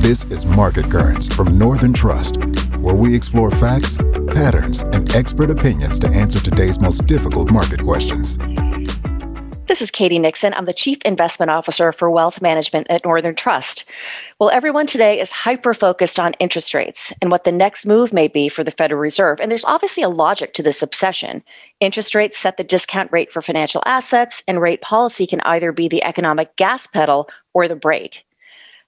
This is Market Currents from Northern Trust, where we explore facts, patterns, and expert opinions to answer today's most difficult market questions. This is Katie Nixon. I'm the Chief Investment Officer for Wealth Management at Northern Trust. Well, everyone today is hyper focused on interest rates and what the next move may be for the Federal Reserve. And there's obviously a logic to this obsession. Interest rates set the discount rate for financial assets, and rate policy can either be the economic gas pedal or the brake.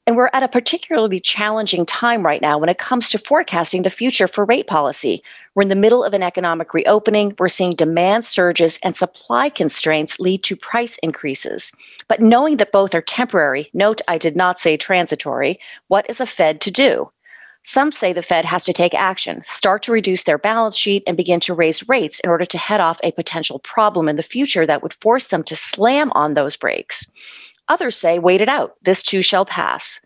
And we're at a particularly challenging time right now when it comes to forecasting the future for rate policy. We're in the middle of an economic reopening. We're seeing demand surges and supply constraints lead to price increases. But knowing that both are temporary, note I did not say transitory, what is a Fed to do? Some say the Fed has to take action, start to reduce their balance sheet, and begin to raise rates in order to head off a potential problem in the future that would force them to slam on those brakes. Others say, wait it out, this too shall pass.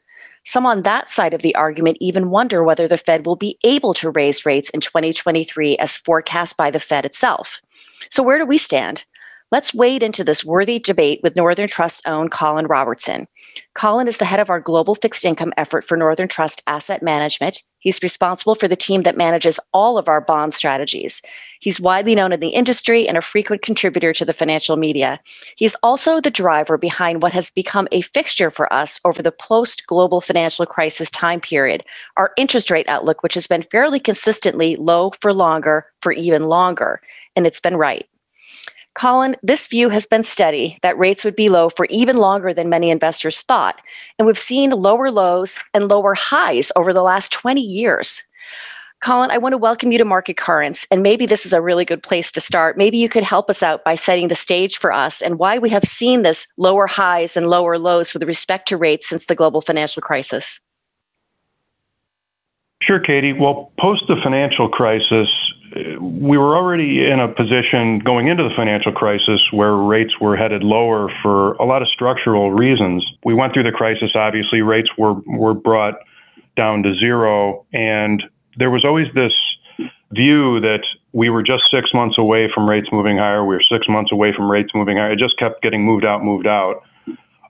Some on that side of the argument even wonder whether the Fed will be able to raise rates in 2023 as forecast by the Fed itself. So, where do we stand? Let's wade into this worthy debate with Northern Trust's own Colin Robertson. Colin is the head of our global fixed income effort for Northern Trust Asset Management. He's responsible for the team that manages all of our bond strategies. He's widely known in the industry and a frequent contributor to the financial media. He's also the driver behind what has become a fixture for us over the post global financial crisis time period our interest rate outlook, which has been fairly consistently low for longer, for even longer. And it's been right. Colin, this view has been steady that rates would be low for even longer than many investors thought. And we've seen lower lows and lower highs over the last 20 years. Colin, I want to welcome you to Market Currents. And maybe this is a really good place to start. Maybe you could help us out by setting the stage for us and why we have seen this lower highs and lower lows with respect to rates since the global financial crisis. Sure, Katie. Well, post the financial crisis, we were already in a position going into the financial crisis where rates were headed lower for a lot of structural reasons. We went through the crisis, obviously, rates were, were brought down to zero, and there was always this view that we were just six months away from rates moving higher. We were six months away from rates moving higher. It just kept getting moved out, moved out.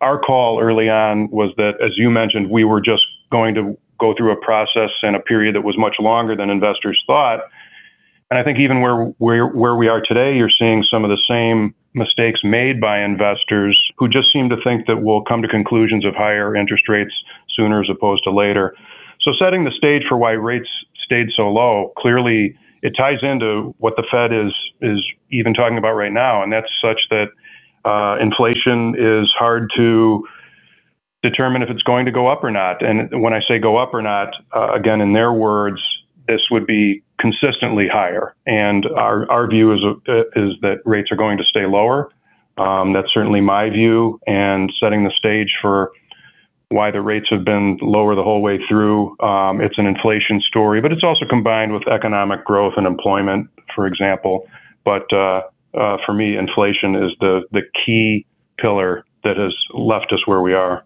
Our call early on was that, as you mentioned, we were just going to go through a process and a period that was much longer than investors thought. And I think even where, where, where we are today, you're seeing some of the same mistakes made by investors who just seem to think that we'll come to conclusions of higher interest rates sooner as opposed to later. So setting the stage for why rates stayed so low, clearly it ties into what the Fed is is even talking about right now, and that's such that uh, inflation is hard to determine if it's going to go up or not. And when I say go up or not, uh, again, in their words, this would be consistently higher. And our, our view is, uh, is that rates are going to stay lower. Um, that's certainly my view, and setting the stage for why the rates have been lower the whole way through. Um, it's an inflation story, but it's also combined with economic growth and employment, for example. But uh, uh, for me, inflation is the, the key pillar that has left us where we are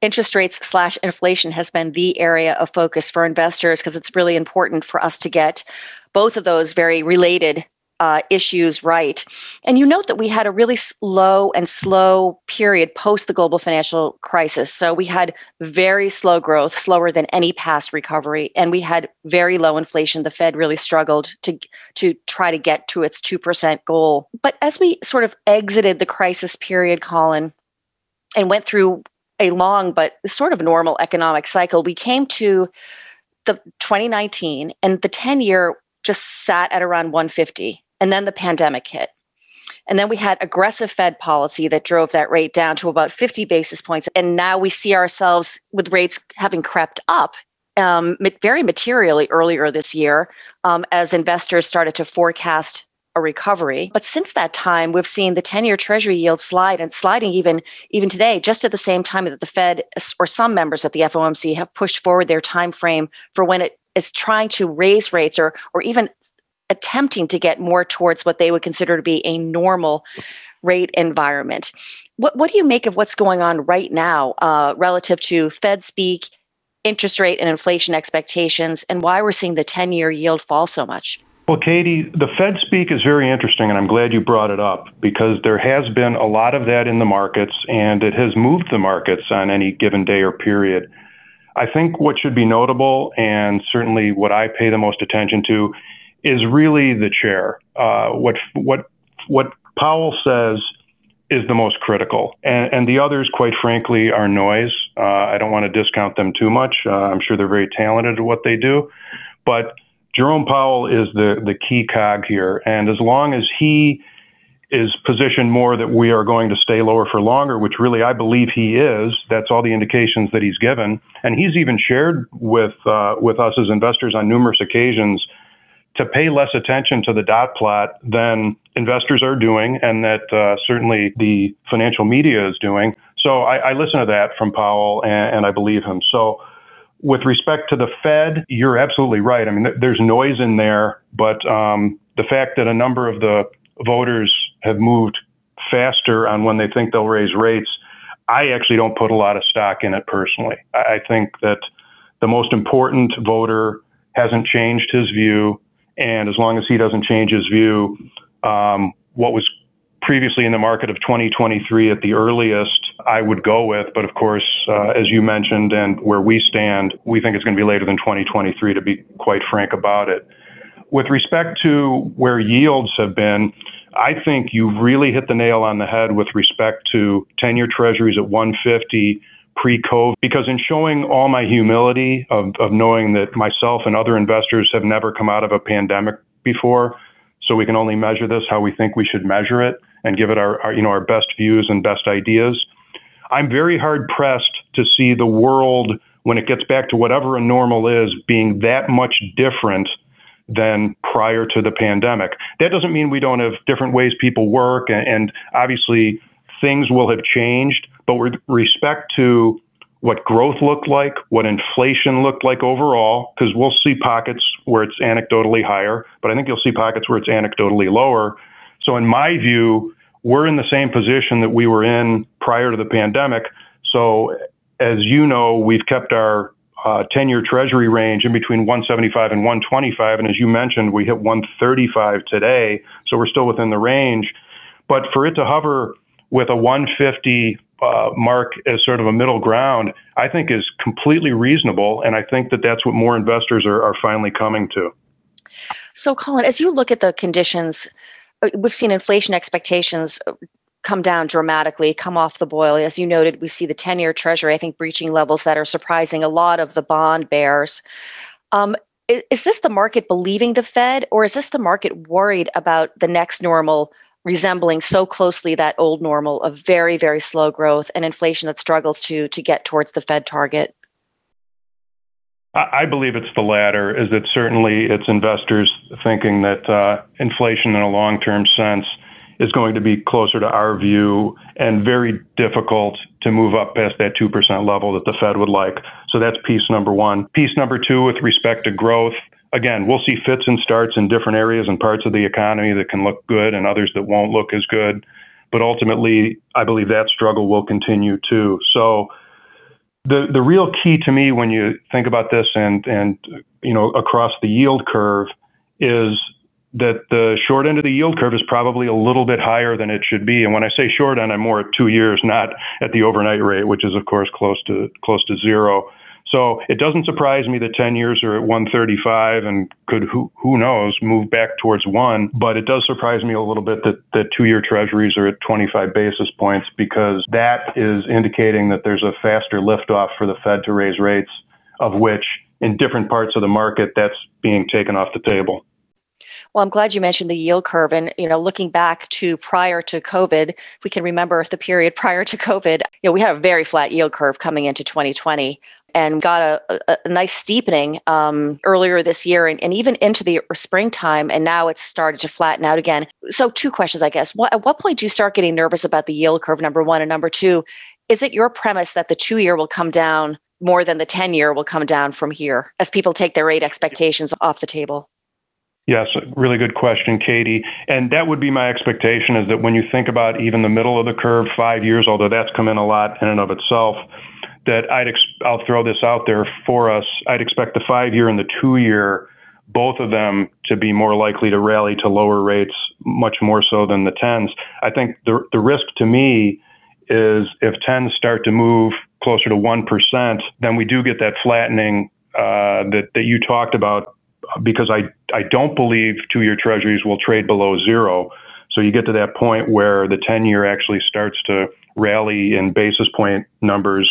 interest rates slash inflation has been the area of focus for investors because it's really important for us to get both of those very related uh, issues right. And you note that we had a really slow and slow period post the global financial crisis. So we had very slow growth, slower than any past recovery, and we had very low inflation. The Fed really struggled to to try to get to its two percent goal. But as we sort of exited the crisis period, Colin, and went through a long but sort of normal economic cycle, we came to the 2019 and the 10 year just sat at around 150 and then the pandemic hit. And then we had aggressive Fed policy that drove that rate down to about 50 basis points. And now we see ourselves with rates having crept up um, very materially earlier this year um, as investors started to forecast a recovery. But since that time, we've seen the 10-year treasury yield slide and sliding even even today, just at the same time that the Fed or some members at the FOMC have pushed forward their time frame for when it is trying to raise rates or or even attempting to get more towards what they would consider to be a normal rate environment. What what do you make of what's going on right now uh, relative to Fed speak, interest rate and inflation expectations, and why we're seeing the 10-year yield fall so much? Well, Katie, the Fed speak is very interesting, and I'm glad you brought it up because there has been a lot of that in the markets, and it has moved the markets on any given day or period. I think what should be notable, and certainly what I pay the most attention to, is really the chair. Uh, what what what Powell says is the most critical, and, and the others, quite frankly, are noise. Uh, I don't want to discount them too much. Uh, I'm sure they're very talented at what they do, but Jerome Powell is the the key cog here, and as long as he is positioned more that we are going to stay lower for longer, which really I believe he is. That's all the indications that he's given, and he's even shared with uh, with us as investors on numerous occasions to pay less attention to the dot plot than investors are doing, and that uh, certainly the financial media is doing. So I, I listen to that from Powell, and, and I believe him. So. With respect to the Fed, you're absolutely right. I mean, th- there's noise in there, but um, the fact that a number of the voters have moved faster on when they think they'll raise rates, I actually don't put a lot of stock in it personally. I think that the most important voter hasn't changed his view, and as long as he doesn't change his view, um, what was previously in the market of 2023 at the earliest, I would go with. But of course, uh, as you mentioned, and where we stand, we think it's going to be later than 2023, to be quite frank about it. With respect to where yields have been, I think you've really hit the nail on the head with respect to 10 year treasuries at 150 pre COVID, because in showing all my humility of, of knowing that myself and other investors have never come out of a pandemic before, so we can only measure this how we think we should measure it and give it our, our you know our best views and best ideas. I'm very hard pressed to see the world when it gets back to whatever a normal is being that much different than prior to the pandemic. That doesn't mean we don't have different ways people work, and, and obviously things will have changed. But with respect to what growth looked like, what inflation looked like overall, because we'll see pockets where it's anecdotally higher, but I think you'll see pockets where it's anecdotally lower. So, in my view, we're in the same position that we were in prior to the pandemic. So, as you know, we've kept our uh, 10 year treasury range in between 175 and 125. And as you mentioned, we hit 135 today. So we're still within the range. But for it to hover with a 150 uh, mark as sort of a middle ground, I think is completely reasonable. And I think that that's what more investors are, are finally coming to. So, Colin, as you look at the conditions, uh, we've seen inflation expectations come down dramatically, come off the boil. As you noted, we see the 10 year treasury, I think, breaching levels that are surprising a lot of the bond bears. Um, is, is this the market believing the Fed, or is this the market worried about the next normal resembling so closely that old normal of very, very slow growth and inflation that struggles to, to get towards the Fed target? I believe it's the latter, is that certainly it's investors thinking that uh, inflation in a long term sense is going to be closer to our view and very difficult to move up past that 2% level that the Fed would like. So that's piece number one. Piece number two, with respect to growth, again, we'll see fits and starts in different areas and parts of the economy that can look good and others that won't look as good. But ultimately, I believe that struggle will continue too. So the the real key to me when you think about this and and you know across the yield curve is that the short end of the yield curve is probably a little bit higher than it should be. And when I say short end, I'm more at two years, not at the overnight rate, which is of course close to close to zero. So it doesn't surprise me that 10 years are at 135 and could who who knows move back towards one. But it does surprise me a little bit that that two year treasuries are at 25 basis points because that is indicating that there's a faster liftoff for the Fed to raise rates, of which in different parts of the market that's being taken off the table. Well, I'm glad you mentioned the yield curve. And, you know, looking back to prior to COVID, if we can remember the period prior to COVID, you know, we had a very flat yield curve coming into 2020 and got a, a, a nice steepening um, earlier this year and, and, even into the springtime. And now it's started to flatten out again. So, two questions, I guess. What, at what point do you start getting nervous about the yield curve, number one? And number two, is it your premise that the two year will come down more than the 10 year will come down from here as people take their rate expectations off the table? Yes, really good question, Katie. And that would be my expectation is that when you think about even the middle of the curve, five years, although that's come in a lot in and of itself, that I'd ex- I'll throw this out there for us. I'd expect the five year and the two year, both of them to be more likely to rally to lower rates, much more so than the tens. I think the the risk to me is if tens start to move closer to 1%, then we do get that flattening uh, that, that you talked about because I, I don't believe two year treasuries will trade below zero. So you get to that point where the 10 year actually starts to rally in basis point numbers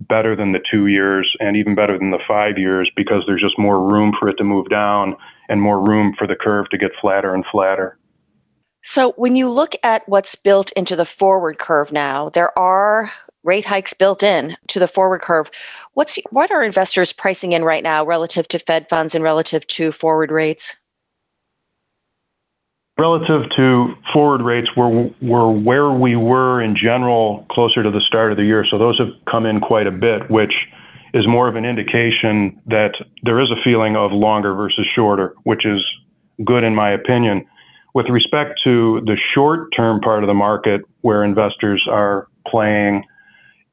better than the two years and even better than the five years because there's just more room for it to move down and more room for the curve to get flatter and flatter. So, when you look at what's built into the forward curve now, there are rate hikes built in to the forward curve. What's what are investors pricing in right now relative to Fed funds and relative to forward rates? Relative to forward rates, we're, we're where we were in general closer to the start of the year. So those have come in quite a bit, which is more of an indication that there is a feeling of longer versus shorter, which is good in my opinion. With respect to the short term part of the market where investors are playing,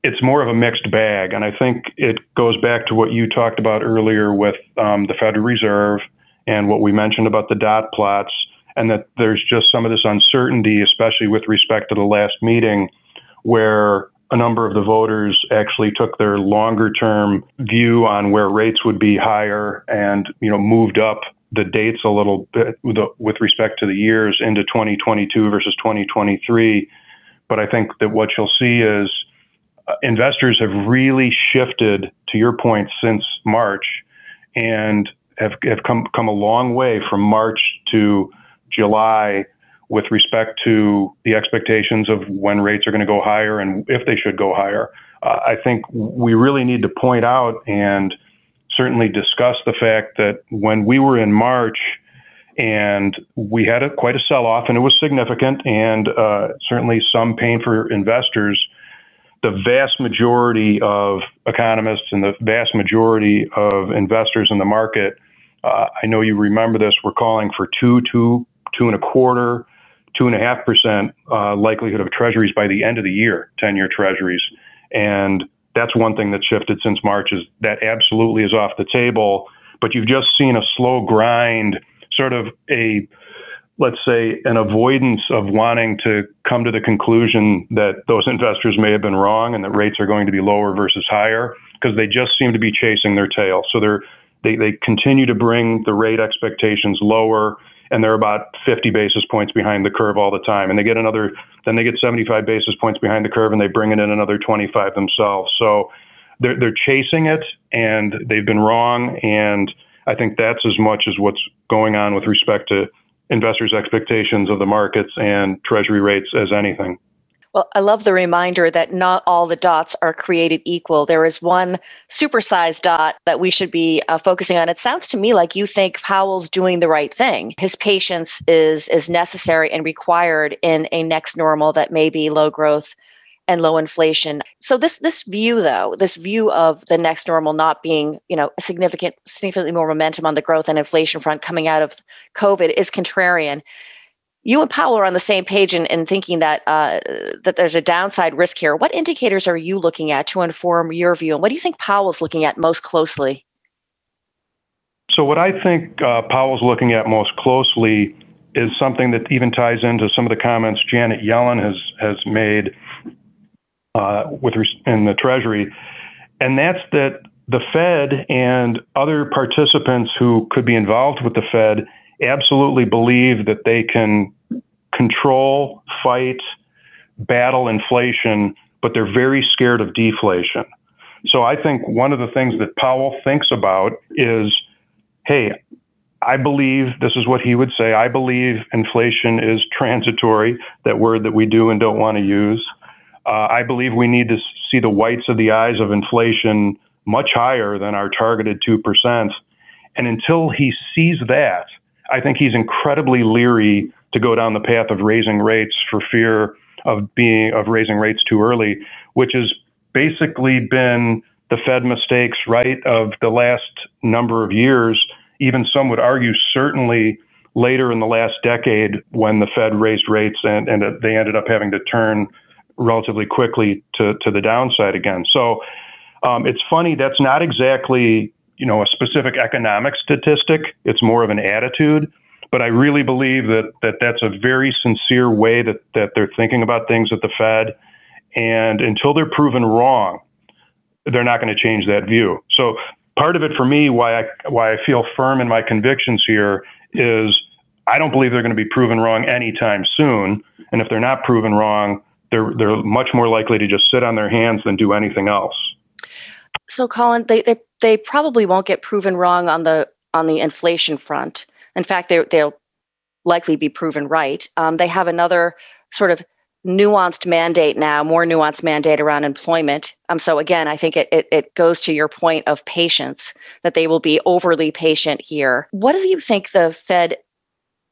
it's more of a mixed bag. And I think it goes back to what you talked about earlier with um, the Federal Reserve and what we mentioned about the dot plots and that there's just some of this uncertainty, especially with respect to the last meeting, where a number of the voters actually took their longer term view on where rates would be higher and you know moved up the dates a little bit with respect to the years into 2022 versus 2023 but i think that what you'll see is uh, investors have really shifted to your point since march and have, have come come a long way from march to July with respect to the expectations of when rates are going to go higher and if they should go higher. Uh, I think we really need to point out and certainly discuss the fact that when we were in March and we had a, quite a sell off and it was significant and uh, certainly some pain for investors, the vast majority of economists and the vast majority of investors in the market, uh, I know you remember this, were calling for two, two two and a quarter, two and a half percent uh, likelihood of treasuries by the end of the year, 10 year treasuries. And that's one thing that shifted since March is that absolutely is off the table. But you've just seen a slow grind, sort of a, let's say, an avoidance of wanting to come to the conclusion that those investors may have been wrong and that rates are going to be lower versus higher because they just seem to be chasing their tail. So they're, they, they continue to bring the rate expectations lower and they're about 50 basis points behind the curve all the time. And they get another, then they get 75 basis points behind the curve, and they bring it in another 25 themselves. So they're they're chasing it, and they've been wrong. And I think that's as much as what's going on with respect to investors' expectations of the markets and Treasury rates as anything. Well, I love the reminder that not all the dots are created equal. There is one supersized dot that we should be uh, focusing on. It sounds to me like you think Powell's doing the right thing. His patience is is necessary and required in a next normal that may be low growth and low inflation. So this this view though, this view of the next normal not being, you know, a significant significantly more momentum on the growth and inflation front coming out of COVID is contrarian you and Powell are on the same page in, in thinking that uh, that there's a downside risk here. What indicators are you looking at to inform your view, and what do you think Powell's looking at most closely? So, what I think uh, Powell's looking at most closely is something that even ties into some of the comments Janet Yellen has has made uh, with in the Treasury, and that's that the Fed and other participants who could be involved with the Fed absolutely believe that they can control, fight, battle inflation, but they're very scared of deflation. So I think one of the things that Powell thinks about is hey, I believe this is what he would say I believe inflation is transitory, that word that we do and don't want to use. Uh, I believe we need to see the whites of the eyes of inflation much higher than our targeted 2%. And until he sees that, I think he's incredibly leery to go down the path of raising rates for fear of being of raising rates too early, which has basically been the Fed mistakes, right, of the last number of years. Even some would argue, certainly later in the last decade, when the Fed raised rates and, and they ended up having to turn relatively quickly to, to the downside again. So um, it's funny, that's not exactly you know a specific economic statistic. It's more of an attitude. But I really believe that, that that's a very sincere way that, that they're thinking about things at the Fed. And until they're proven wrong, they're not going to change that view. So part of it for me, why I why I feel firm in my convictions here is I don't believe they're going to be proven wrong anytime soon. And if they're not proven wrong, they're they're much more likely to just sit on their hands than do anything else. So, Colin, they they, they probably won't get proven wrong on the on the inflation front. In fact, they they'll likely be proven right. Um, they have another sort of nuanced mandate now, more nuanced mandate around employment. Um, so again, I think it, it, it goes to your point of patience that they will be overly patient here. What do you think the Fed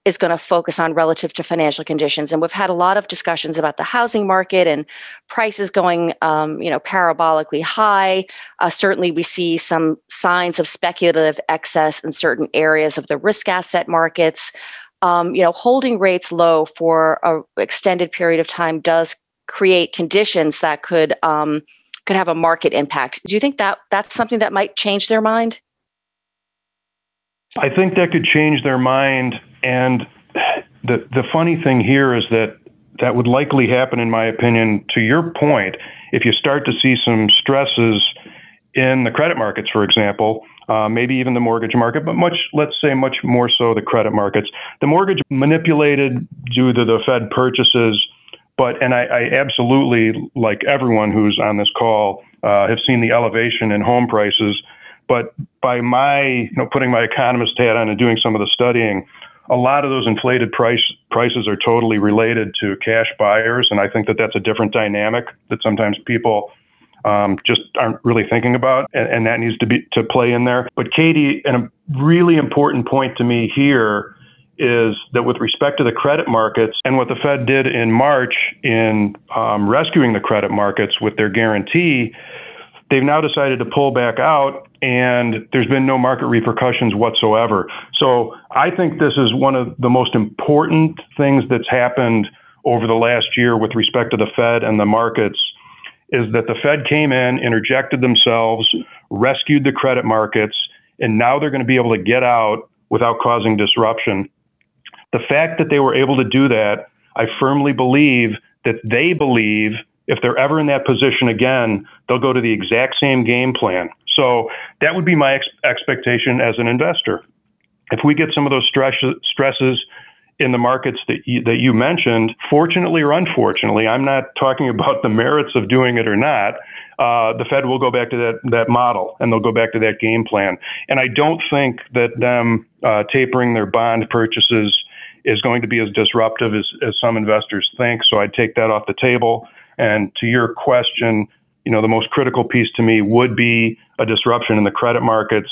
is going to focus on relative to financial conditions. And we've had a lot of discussions about the housing market and prices going, um, you know, parabolically high. Uh, certainly, we see some signs of speculative excess in certain areas of the risk asset markets. Um, you know, holding rates low for an extended period of time does create conditions that could um, could have a market impact. Do you think that that's something that might change their mind? I think that could change their mind and the the funny thing here is that that would likely happen, in my opinion, to your point, if you start to see some stresses in the credit markets, for example, uh, maybe even the mortgage market, but much, let's say, much more so the credit markets. The mortgage manipulated due to the Fed purchases, but and I, I absolutely, like everyone who's on this call, uh, have seen the elevation in home prices. But by my, you know, putting my economist hat on and doing some of the studying, a lot of those inflated price prices are totally related to cash buyers, and I think that that's a different dynamic that sometimes people um, just aren't really thinking about, and, and, that needs to be to play in there. But Katie, and a really important point to me here is that with respect to the credit markets and what the Fed did in March in um, rescuing the credit markets with their guarantee, they've now decided to pull back out and there's been no market repercussions whatsoever. So I think this is one of the most important things that's happened over the last year with respect to the Fed and the markets is that the Fed came in, interjected themselves, rescued the credit markets, and now they're going to be able to get out without causing disruption. The fact that they were able to do that, I firmly believe that they believe if they're ever in that position again, they'll go to the exact same game plan. So that would be my ex- expectation as an investor. If we get some of those stress- stresses in the markets that you, that you mentioned, fortunately or unfortunately, I'm not talking about the merits of doing it or not. Uh, the Fed will go back to that that model and they'll go back to that game plan. And I don't think that them uh, tapering their bond purchases is going to be as disruptive as, as some investors think. So I'd take that off the table. And to your question, you know, the most critical piece to me would be a disruption in the credit markets.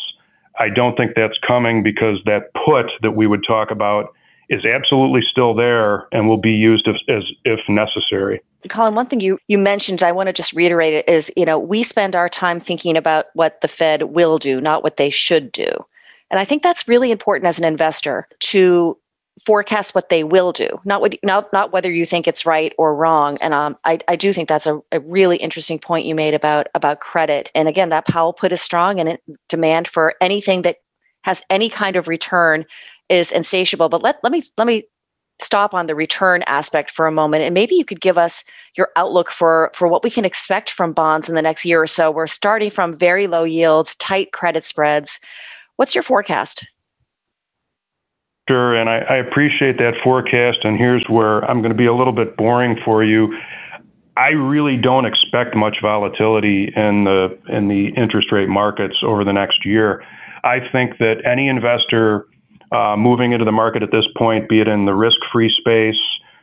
I don't think that's coming because that put that we would talk about is absolutely still there and will be used as, as if necessary. Colin, one thing you, you mentioned, I want to just reiterate it is, you know, we spend our time thinking about what the Fed will do, not what they should do. And I think that's really important as an investor to forecast what they will do, not what not not whether you think it's right or wrong. And um, I I do think that's a, a really interesting point you made about about credit. And again, that Powell put is strong, and it, demand for anything that has any kind of return is insatiable. But let let me let me stop on the return aspect for a moment and maybe you could give us your outlook for for what we can expect from bonds in the next year or so we're starting from very low yields tight credit spreads what's your forecast Sure, and I, I appreciate that forecast. And here's where I'm going to be a little bit boring for you. I really don't expect much volatility in the in the interest rate markets over the next year. I think that any investor uh, moving into the market at this point, be it in the risk-free space,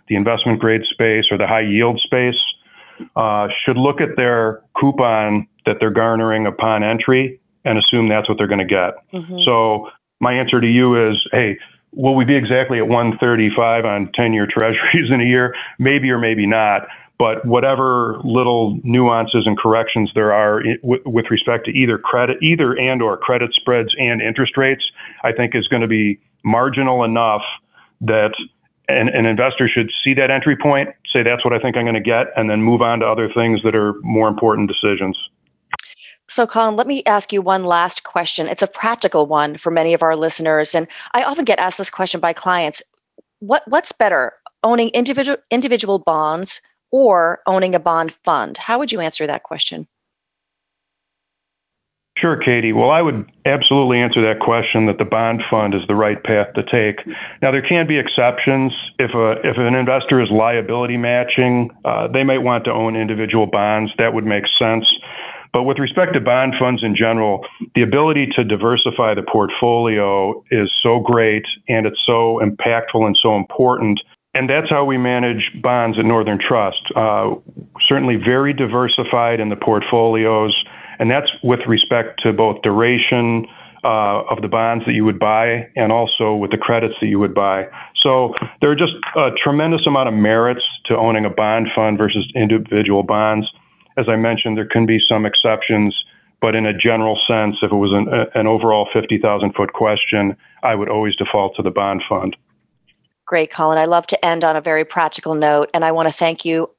the investment grade space, or the high yield space, uh, should look at their coupon that they're garnering upon entry and assume that's what they're going to get. Mm-hmm. So my answer to you is, hey, will we be exactly at 135 on 10 year treasuries in a year? Maybe or maybe not. But whatever little nuances and corrections there are with respect to either credit, either and or credit spreads and interest rates, I think is going to be marginal enough that an, an investor should see that entry point, say that's what I think I'm going to get, and then move on to other things that are more important decisions. So, Colin, let me ask you one last question. It's a practical one for many of our listeners. And I often get asked this question by clients what, What's better, owning individual, individual bonds or owning a bond fund? How would you answer that question? Sure, Katie. Well, I would absolutely answer that question that the bond fund is the right path to take. Now, there can be exceptions. If a if an investor is liability matching, uh, they might want to own individual bonds. That would make sense. But with respect to bond funds in general, the ability to diversify the portfolio is so great and it's so impactful and so important. And that's how we manage bonds at Northern Trust. Uh, certainly very diversified in the portfolios and that's with respect to both duration uh, of the bonds that you would buy and also with the credits that you would buy. So there are just a tremendous amount of merits to owning a bond fund versus individual bonds. As I mentioned, there can be some exceptions, but in a general sense, if it was an, an overall 50,000 foot question, I would always default to the bond fund. Great, Colin. I love to end on a very practical note, and I want to thank you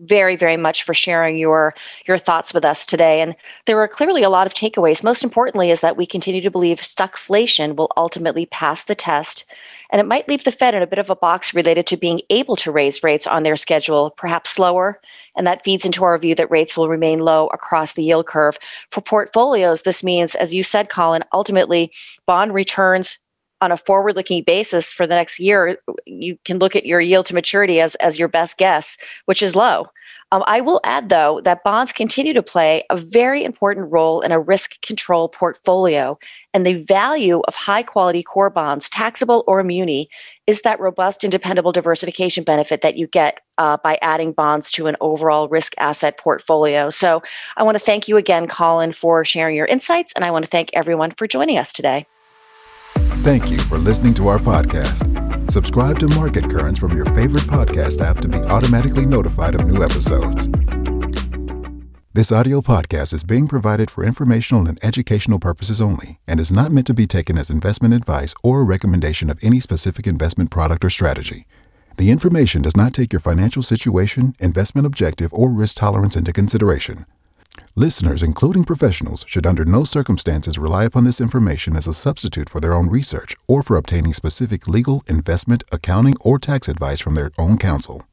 very very much for sharing your your thoughts with us today. And there are clearly a lot of takeaways. Most importantly is that we continue to believe stagflation will ultimately pass the test and it might leave the fed in a bit of a box related to being able to raise rates on their schedule perhaps slower and that feeds into our view that rates will remain low across the yield curve. For portfolios this means as you said colin ultimately bond returns on a forward looking basis for the next year, you can look at your yield to maturity as, as your best guess, which is low. Um, I will add, though, that bonds continue to play a very important role in a risk control portfolio. And the value of high quality core bonds, taxable or muni, is that robust and dependable diversification benefit that you get uh, by adding bonds to an overall risk asset portfolio. So I want to thank you again, Colin, for sharing your insights. And I want to thank everyone for joining us today. Thank you for listening to our podcast. Subscribe to Market Currents from your favorite podcast app to be automatically notified of new episodes. This audio podcast is being provided for informational and educational purposes only and is not meant to be taken as investment advice or a recommendation of any specific investment product or strategy. The information does not take your financial situation, investment objective, or risk tolerance into consideration. Listeners, including professionals, should under no circumstances rely upon this information as a substitute for their own research or for obtaining specific legal, investment, accounting, or tax advice from their own counsel.